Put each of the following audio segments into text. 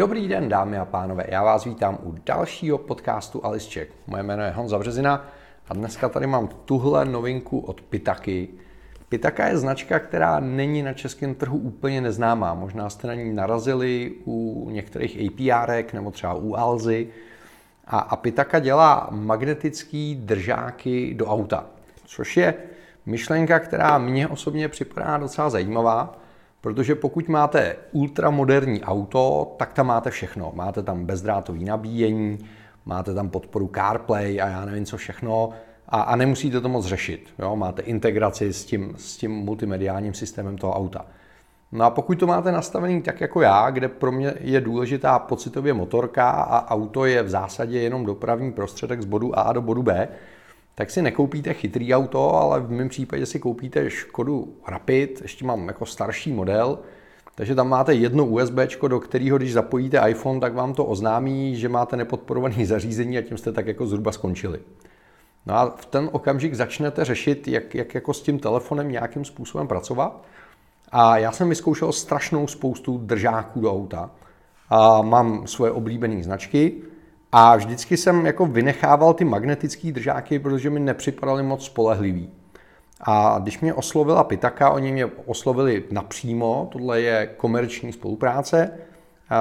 Dobrý den, dámy a pánové, já vás vítám u dalšího podcastu Alisček. Moje jméno je Honza Březina a dneska tady mám tuhle novinku od Pitaky. Pitaka je značka, která není na českém trhu úplně neznámá. Možná jste na ní narazili u některých APR nebo třeba u Alzy. A, a Pitaka dělá magnetický držáky do auta, což je myšlenka, která mně osobně připadá docela zajímavá, Protože pokud máte ultramoderní auto, tak tam máte všechno. Máte tam bezdrátový nabíjení, máte tam podporu CarPlay a já nevím co všechno a, a nemusíte to moc řešit. Jo? Máte integraci s tím, s tím multimediálním systémem toho auta. No a pokud to máte nastavený tak jako já, kde pro mě je důležitá pocitově motorka a auto je v zásadě jenom dopravní prostředek z bodu A do bodu B, tak si nekoupíte chytrý auto, ale v mém případě si koupíte Škodu Rapid, ještě mám jako starší model, takže tam máte jedno USB, do kterého když zapojíte iPhone, tak vám to oznámí, že máte nepodporované zařízení a tím jste tak jako zhruba skončili. No a v ten okamžik začnete řešit, jak, jak jako s tím telefonem nějakým způsobem pracovat. A já jsem vyzkoušel strašnou spoustu držáků do auta. A mám svoje oblíbené značky, a vždycky jsem jako vynechával ty magnetické držáky, protože mi nepřipadaly moc spolehlivý. A když mě oslovila Pitaka, oni mě oslovili napřímo, tohle je komerční spolupráce,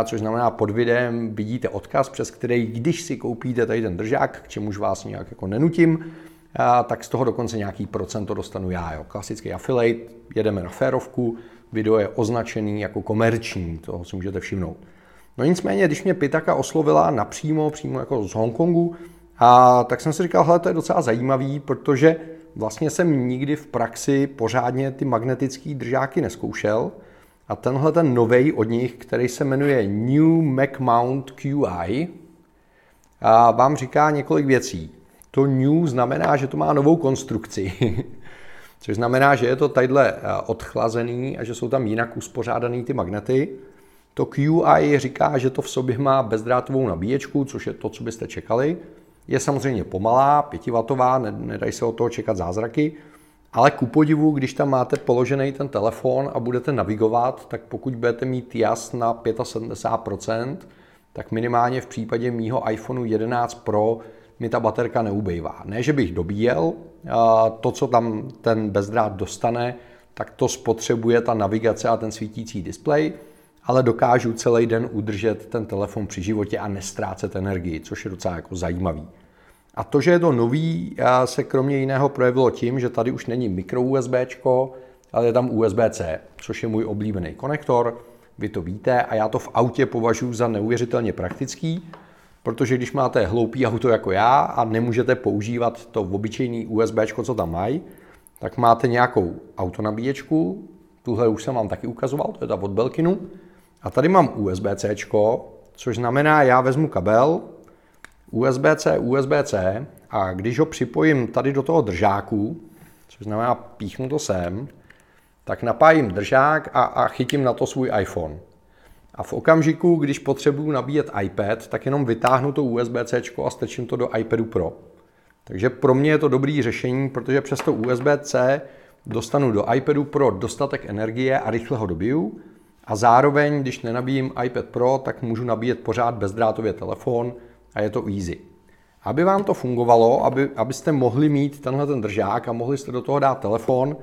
což znamená pod videem vidíte odkaz, přes který, když si koupíte tady ten držák, k čemuž vás nějak jako nenutím, tak z toho dokonce nějaký procento dostanu já. Jo. Klasický affiliate, jedeme na férovku, video je označený jako komerční, toho si můžete všimnout. No nicméně, když mě Pitaka oslovila napřímo, přímo jako z Hongkongu, a tak jsem si říkal, hele, to je docela zajímavý, protože vlastně jsem nikdy v praxi pořádně ty magnetické držáky neskoušel. A tenhle ten novej od nich, který se jmenuje New Mac Mount QI, a vám říká několik věcí. To new znamená, že to má novou konstrukci, což znamená, že je to tadyhle odchlazený a že jsou tam jinak uspořádaný ty magnety. To QI říká, že to v sobě má bezdrátovou nabíječku, což je to, co byste čekali. Je samozřejmě pomalá, 5W, nedají se od toho čekat zázraky, ale ku podivu, když tam máte položený ten telefon a budete navigovat, tak pokud budete mít jas na 75%, tak minimálně v případě mýho iPhoneu 11 Pro mi ta baterka neubejvá. Ne, že bych dobíjel, to, co tam ten bezdrát dostane, tak to spotřebuje ta navigace a ten svítící displej, ale dokážu celý den udržet ten telefon při životě a nestrácet energii, což je docela jako zajímavý. A to, že je to nový, se kromě jiného projevilo tím, že tady už není mikro USB, ale je tam USB-C, což je můj oblíbený konektor. Vy to víte a já to v autě považuji za neuvěřitelně praktický, protože když máte hloupý auto jako já a nemůžete používat to obyčejný USB, co tam mají, tak máte nějakou autonabíječku, tuhle už jsem vám taky ukazoval, to je ta od Belkinu, a tady mám USB-C, což znamená, já vezmu kabel USB-C, USB-C a když ho připojím tady do toho držáku, což znamená píchnu to sem, tak napájím držák a, a chytím na to svůj iPhone. A v okamžiku, když potřebuju nabíjet iPad, tak jenom vytáhnu to USB-C a strčím to do iPadu Pro. Takže pro mě je to dobrý řešení, protože přes to USB-C dostanu do iPadu Pro dostatek energie a rychle ho dobiju a zároveň, když nenabíjím iPad Pro, tak můžu nabíjet pořád bezdrátově telefon a je to easy. Aby vám to fungovalo, aby, abyste mohli mít tenhle ten držák a mohli jste do toho dát telefon,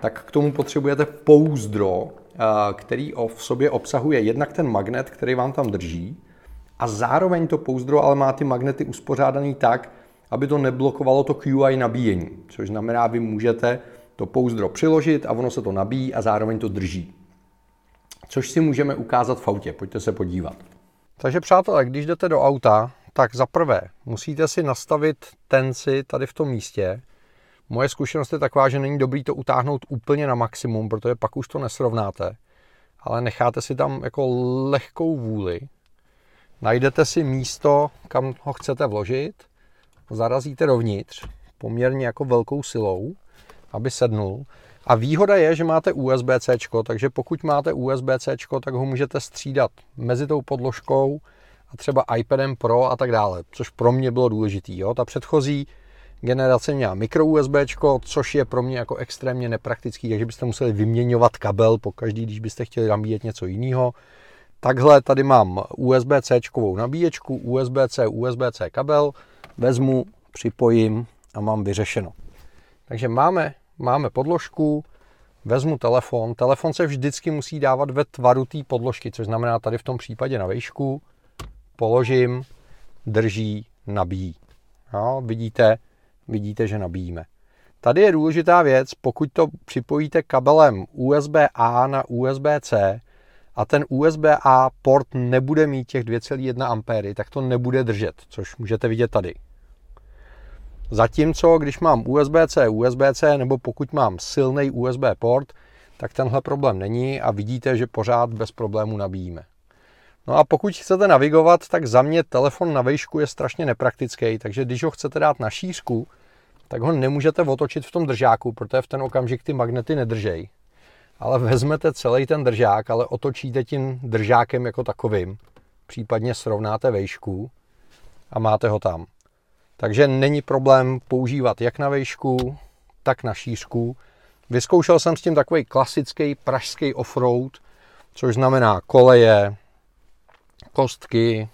tak k tomu potřebujete pouzdro, eh, který v sobě obsahuje jednak ten magnet, který vám tam drží, a zároveň to pouzdro ale má ty magnety uspořádaný tak, aby to neblokovalo to QI nabíjení. Což znamená, vy můžete to pouzdro přiložit a ono se to nabíjí a zároveň to drží což si můžeme ukázat v autě. Pojďte se podívat. Takže přátelé, když jdete do auta, tak za prvé musíte si nastavit tenci tady v tom místě. Moje zkušenost je taková, že není dobrý to utáhnout úplně na maximum, protože pak už to nesrovnáte. Ale necháte si tam jako lehkou vůli. Najdete si místo, kam ho chcete vložit, zarazíte dovnitř poměrně jako velkou silou, aby sednul a výhoda je, že máte USB-C, takže pokud máte USB-C, tak ho můžete střídat mezi tou podložkou a třeba iPadem Pro a tak dále, což pro mě bylo důležitý. Jo? Ta předchozí generace měla mikro USB, což je pro mě jako extrémně nepraktický, takže byste museli vyměňovat kabel po každý, když byste chtěli nabíjet něco jiného. takhle tady mám USB-C nabíječku, USB-C, USB-C kabel, vezmu, připojím a mám vyřešeno. Takže máme, máme podložku, vezmu telefon. Telefon se vždycky musí dávat ve tvaru té podložky, což znamená tady v tom případě na vejšku. Položím, drží, nabíjí. Jo, vidíte, vidíte, že nabíjíme. Tady je důležitá věc, pokud to připojíte kabelem USB-A na USB-C a ten USB-A port nebude mít těch 2,1 A, tak to nebude držet, což můžete vidět tady. Zatímco, když mám USB-C, USB-C nebo pokud mám silný USB port, tak tenhle problém není a vidíte, že pořád bez problému nabíjíme. No a pokud chcete navigovat, tak za mě telefon na vejšku je strašně nepraktický, takže když ho chcete dát na šířku, tak ho nemůžete otočit v tom držáku, protože v ten okamžik ty magnety nedržej. Ale vezmete celý ten držák, ale otočíte tím držákem jako takovým, případně srovnáte vejšku a máte ho tam. Takže není problém používat jak na vejšku, tak na šířku. Vyzkoušel jsem s tím takový klasický pražský offroad, což znamená koleje, kostky,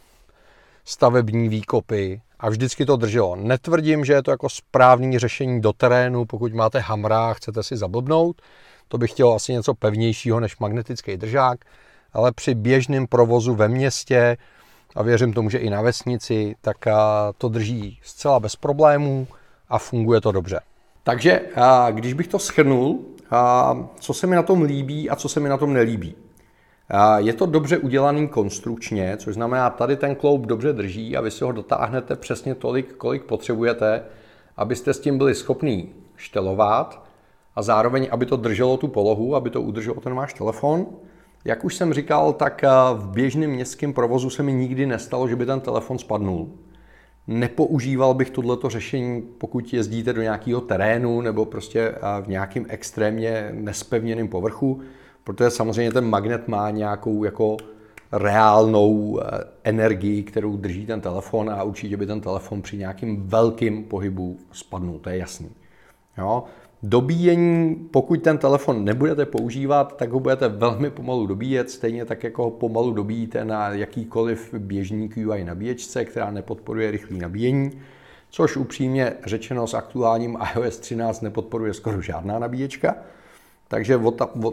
stavební výkopy a vždycky to drželo. Netvrdím, že je to jako správný řešení do terénu, pokud máte hamra a chcete si zablbnout. To bych chtěl asi něco pevnějšího než magnetický držák, ale při běžném provozu ve městě a věřím tomu, že i na vesnici, tak to drží zcela bez problémů a funguje to dobře. Takže když bych to schrnul, co se mi na tom líbí a co se mi na tom nelíbí. Je to dobře udělaný konstrukčně, což znamená, tady ten kloub dobře drží a vy si ho dotáhnete přesně tolik, kolik potřebujete, abyste s tím byli schopní štelovat a zároveň, aby to drželo tu polohu, aby to udrželo ten váš telefon. Jak už jsem říkal, tak v běžném městském provozu se mi nikdy nestalo, že by ten telefon spadnul. Nepoužíval bych tohleto řešení, pokud jezdíte do nějakého terénu nebo prostě v nějakém extrémně nespevněném povrchu, protože samozřejmě ten magnet má nějakou jako reálnou eh, energii, kterou drží ten telefon a určitě by ten telefon při nějakým velkým pohybu spadnul, to je jasný. Jo? Dobíjení, pokud ten telefon nebudete používat, tak ho budete velmi pomalu dobíjet, stejně tak jako ho pomalu dobíjíte na jakýkoliv běžný QI nabíječce, která nepodporuje rychlé nabíjení, což upřímně řečeno s aktuálním iOS 13 nepodporuje skoro žádná nabíječka takže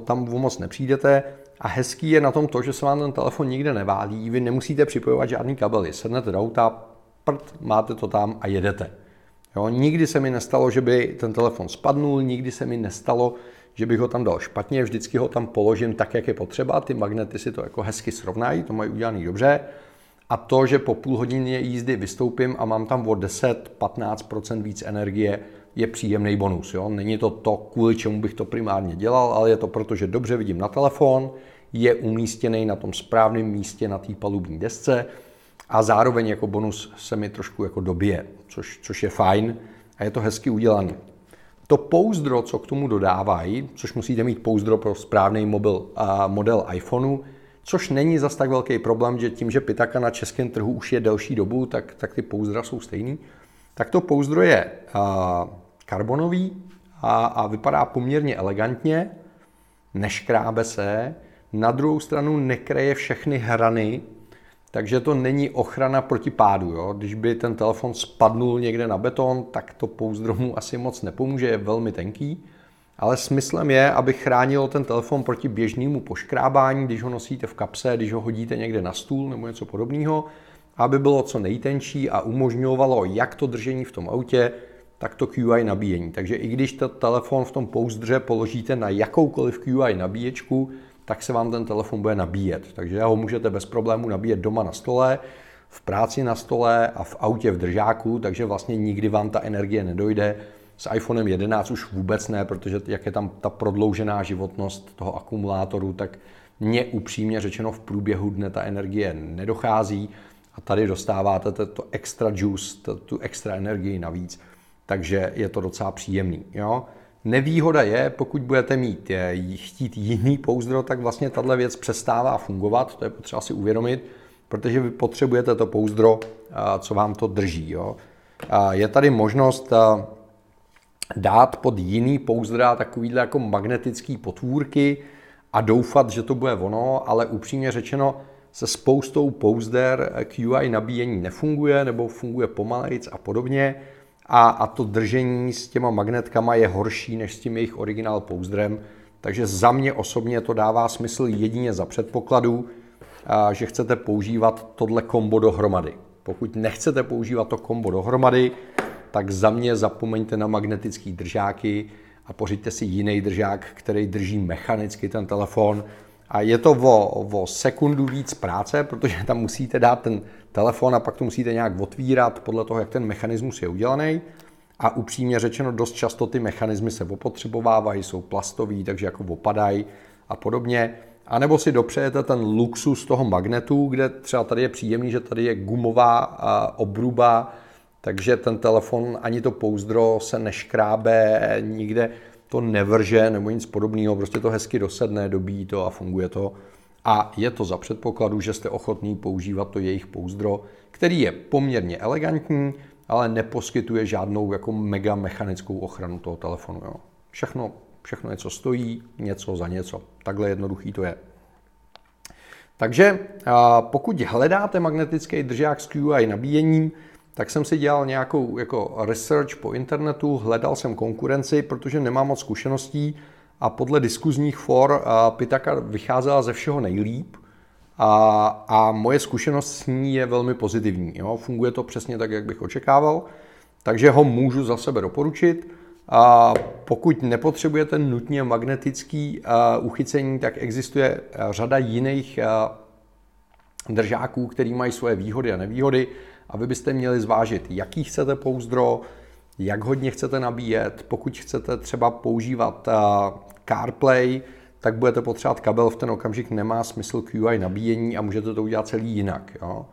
tam moc nepřijdete. A hezký je na tom to, že se vám ten telefon nikde neválí, vy nemusíte připojovat žádný kabely. Sednete do auta, prd, máte to tam a jedete. Jo, nikdy se mi nestalo, že by ten telefon spadnul, nikdy se mi nestalo, že bych ho tam dal špatně, vždycky ho tam položím tak, jak je potřeba, ty magnety si to jako hezky srovnají, to mají udělaný dobře. A to, že po půl hodině jízdy vystoupím a mám tam o 10-15% víc energie, je příjemný bonus. Jo? Není to to, kvůli čemu bych to primárně dělal, ale je to proto, že dobře vidím na telefon, je umístěný na tom správném místě na té palubní desce a zároveň jako bonus se mi trošku jako dobije, což, což je fajn a je to hezky udělané. To pouzdro, co k tomu dodávají, což musíte mít pouzdro pro správný mobil, a model iPhoneu, což není zas tak velký problém, že tím, že Pitaka na českém trhu už je delší dobu, tak, tak ty pouzdra jsou stejný. Tak to pouzdro je a, karbonový a, a vypadá poměrně elegantně, neškrábe se, na druhou stranu nekreje všechny hrany, takže to není ochrana proti pádu. Jo? Když by ten telefon spadnul někde na beton, tak to pouzdro mu asi moc nepomůže, je velmi tenký. Ale smyslem je, aby chránilo ten telefon proti běžnému poškrábání, když ho nosíte v kapse, když ho hodíte někde na stůl nebo něco podobného, aby bylo co nejtenčí a umožňovalo jak to držení v tom autě, tak to QI nabíjení. Takže i když ten telefon v tom pouzdře položíte na jakoukoliv QI nabíječku, tak se vám ten telefon bude nabíjet. Takže ho můžete bez problému nabíjet doma na stole, v práci na stole a v autě v držáku, takže vlastně nikdy vám ta energie nedojde. S iPhonem 11 už vůbec ne, protože jak je tam ta prodloužená životnost toho akumulátoru, tak mně upřímně řečeno v průběhu dne ta energie nedochází a tady dostáváte to extra juice, tu extra energii navíc takže je to docela příjemný. Jo? Nevýhoda je, pokud budete mít je, chtít jiný pouzdro, tak vlastně tahle věc přestává fungovat, to je potřeba si uvědomit, protože vy potřebujete to pouzdro, co vám to drží. Jo? Je tady možnost dát pod jiný pouzdra takovýhle jako magnetický potvůrky a doufat, že to bude ono, ale upřímně řečeno, se spoustou pouzder QI nabíjení nefunguje nebo funguje pomalejc a podobně. A, a to držení s těma magnetkama je horší než s tím jejich originál pouzdrem. Takže za mě osobně to dává smysl jedině za předpokladu, že chcete používat tohle kombo dohromady. Pokud nechcete používat to kombo dohromady, tak za mě zapomeňte na magnetické držáky a pořiďte si jiný držák, který drží mechanicky ten telefon. A je to o, o sekundu víc práce, protože tam musíte dát ten telefon a pak to musíte nějak otvírat podle toho, jak ten mechanismus je udělaný. A upřímně řečeno, dost často ty mechanismy se opotřebovávají, jsou plastový, takže jako opadají a podobně. A nebo si dopřejete ten luxus toho magnetu, kde třeba tady je příjemný, že tady je gumová obruba, takže ten telefon ani to pouzdro se neškrábe, nikde to nevrže nebo nic podobného, prostě to hezky dosedne, dobíjí to a funguje to. A je to za předpokladu, že jste ochotný používat to jejich pouzdro, který je poměrně elegantní, ale neposkytuje žádnou jako mega mechanickou ochranu toho telefonu. Jo. Všechno, všechno něco stojí, něco za něco. Takhle jednoduchý to je. Takže pokud hledáte magnetický držák s QI nabíjením, tak jsem si dělal nějakou jako research po internetu, hledal jsem konkurenci, protože nemám moc zkušeností a podle diskuzních for Pitaka vycházela ze všeho nejlíp a, a moje zkušenost s ní je velmi pozitivní. Jo? Funguje to přesně tak, jak bych očekával, takže ho můžu za sebe doporučit. A pokud nepotřebujete nutně magnetický uchycení, tak existuje řada jiných držáků, který mají svoje výhody a nevýhody a vy byste měli zvážit, jaký chcete pouzdro, jak hodně chcete nabíjet. Pokud chcete třeba používat CarPlay, tak budete potřebovat kabel, v ten okamžik nemá smysl QI nabíjení a můžete to udělat celý jinak. Jo.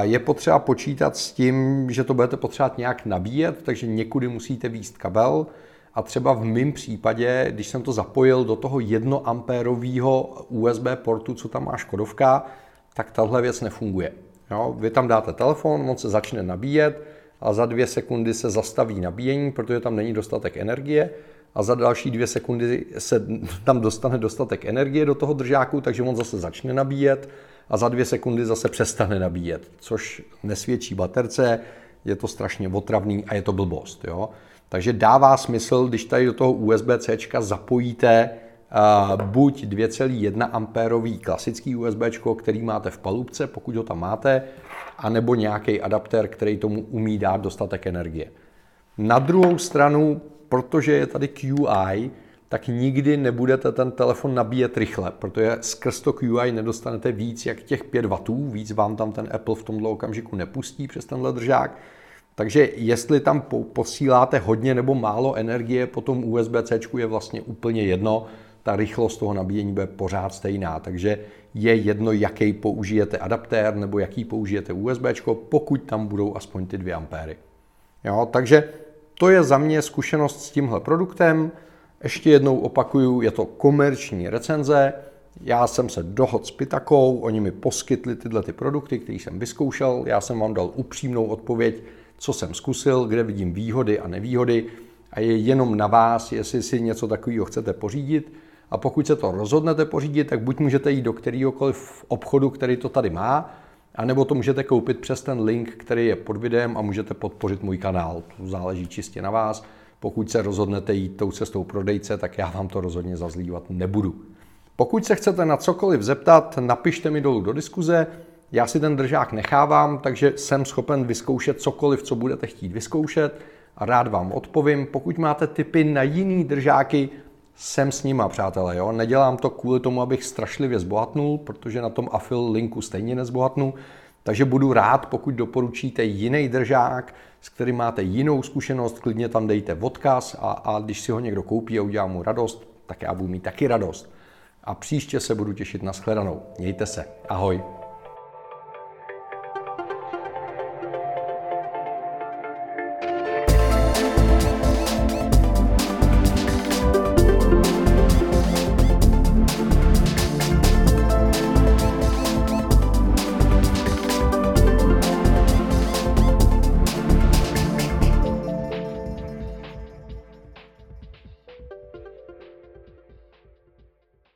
Je potřeba počítat s tím, že to budete potřebovat nějak nabíjet, takže někudy musíte výst kabel. A třeba v mém případě, když jsem to zapojil do toho 1 ampérového USB portu, co tam má Škodovka, tak tahle věc nefunguje. Jo, vy tam dáte telefon, on se začne nabíjet a za dvě sekundy se zastaví nabíjení, protože tam není dostatek energie a za další dvě sekundy se tam dostane dostatek energie do toho držáku, takže on zase začne nabíjet a za dvě sekundy zase přestane nabíjet, což nesvědčí baterce, je to strašně otravný a je to blbost. Jo? Takže dává smysl, když tady do toho USB-C zapojíte buď 2,1 ampérový klasický USB, který máte v palubce, pokud ho tam máte, anebo nějaký adaptér, který tomu umí dát dostatek energie. Na druhou stranu, protože je tady QI, tak nikdy nebudete ten telefon nabíjet rychle, protože skrz to QI nedostanete víc jak těch 5 W, víc vám tam ten Apple v tomto okamžiku nepustí přes tenhle držák. Takže jestli tam posíláte hodně nebo málo energie po tom USB-C je vlastně úplně jedno, ta rychlost toho nabíjení bude pořád stejná. Takže je jedno, jaký použijete adaptér nebo jaký použijete USB, pokud tam budou aspoň ty 2 ampéry. Jo, takže to je za mě zkušenost s tímhle produktem. Ještě jednou opakuju, je to komerční recenze. Já jsem se dohodl s Pitakou, oni mi poskytli tyhle ty produkty, které jsem vyzkoušel. Já jsem vám dal upřímnou odpověď, co jsem zkusil, kde vidím výhody a nevýhody. A je jenom na vás, jestli si něco takového chcete pořídit. A pokud se to rozhodnete pořídit, tak buď můžete jít do kteréhokoliv obchodu, který to tady má, anebo to můžete koupit přes ten link, který je pod videem a můžete podpořit můj kanál. To záleží čistě na vás. Pokud se rozhodnete jít tou cestou prodejce, tak já vám to rozhodně zazlívat nebudu. Pokud se chcete na cokoliv zeptat, napište mi dolů do diskuze. Já si ten držák nechávám, takže jsem schopen vyzkoušet cokoliv, co budete chtít vyzkoušet a rád vám odpovím. Pokud máte tipy na jiný držáky, jsem s nima, přátelé. Jo? Nedělám to kvůli tomu, abych strašlivě zbohatnul, protože na tom afil linku stejně nezbohatnu. Takže budu rád, pokud doporučíte jiný držák, s kterým máte jinou zkušenost, klidně tam dejte odkaz a, a když si ho někdo koupí a udělá mu radost, tak já budu mít taky radost. A příště se budu těšit na shledanou. Mějte se. Ahoj.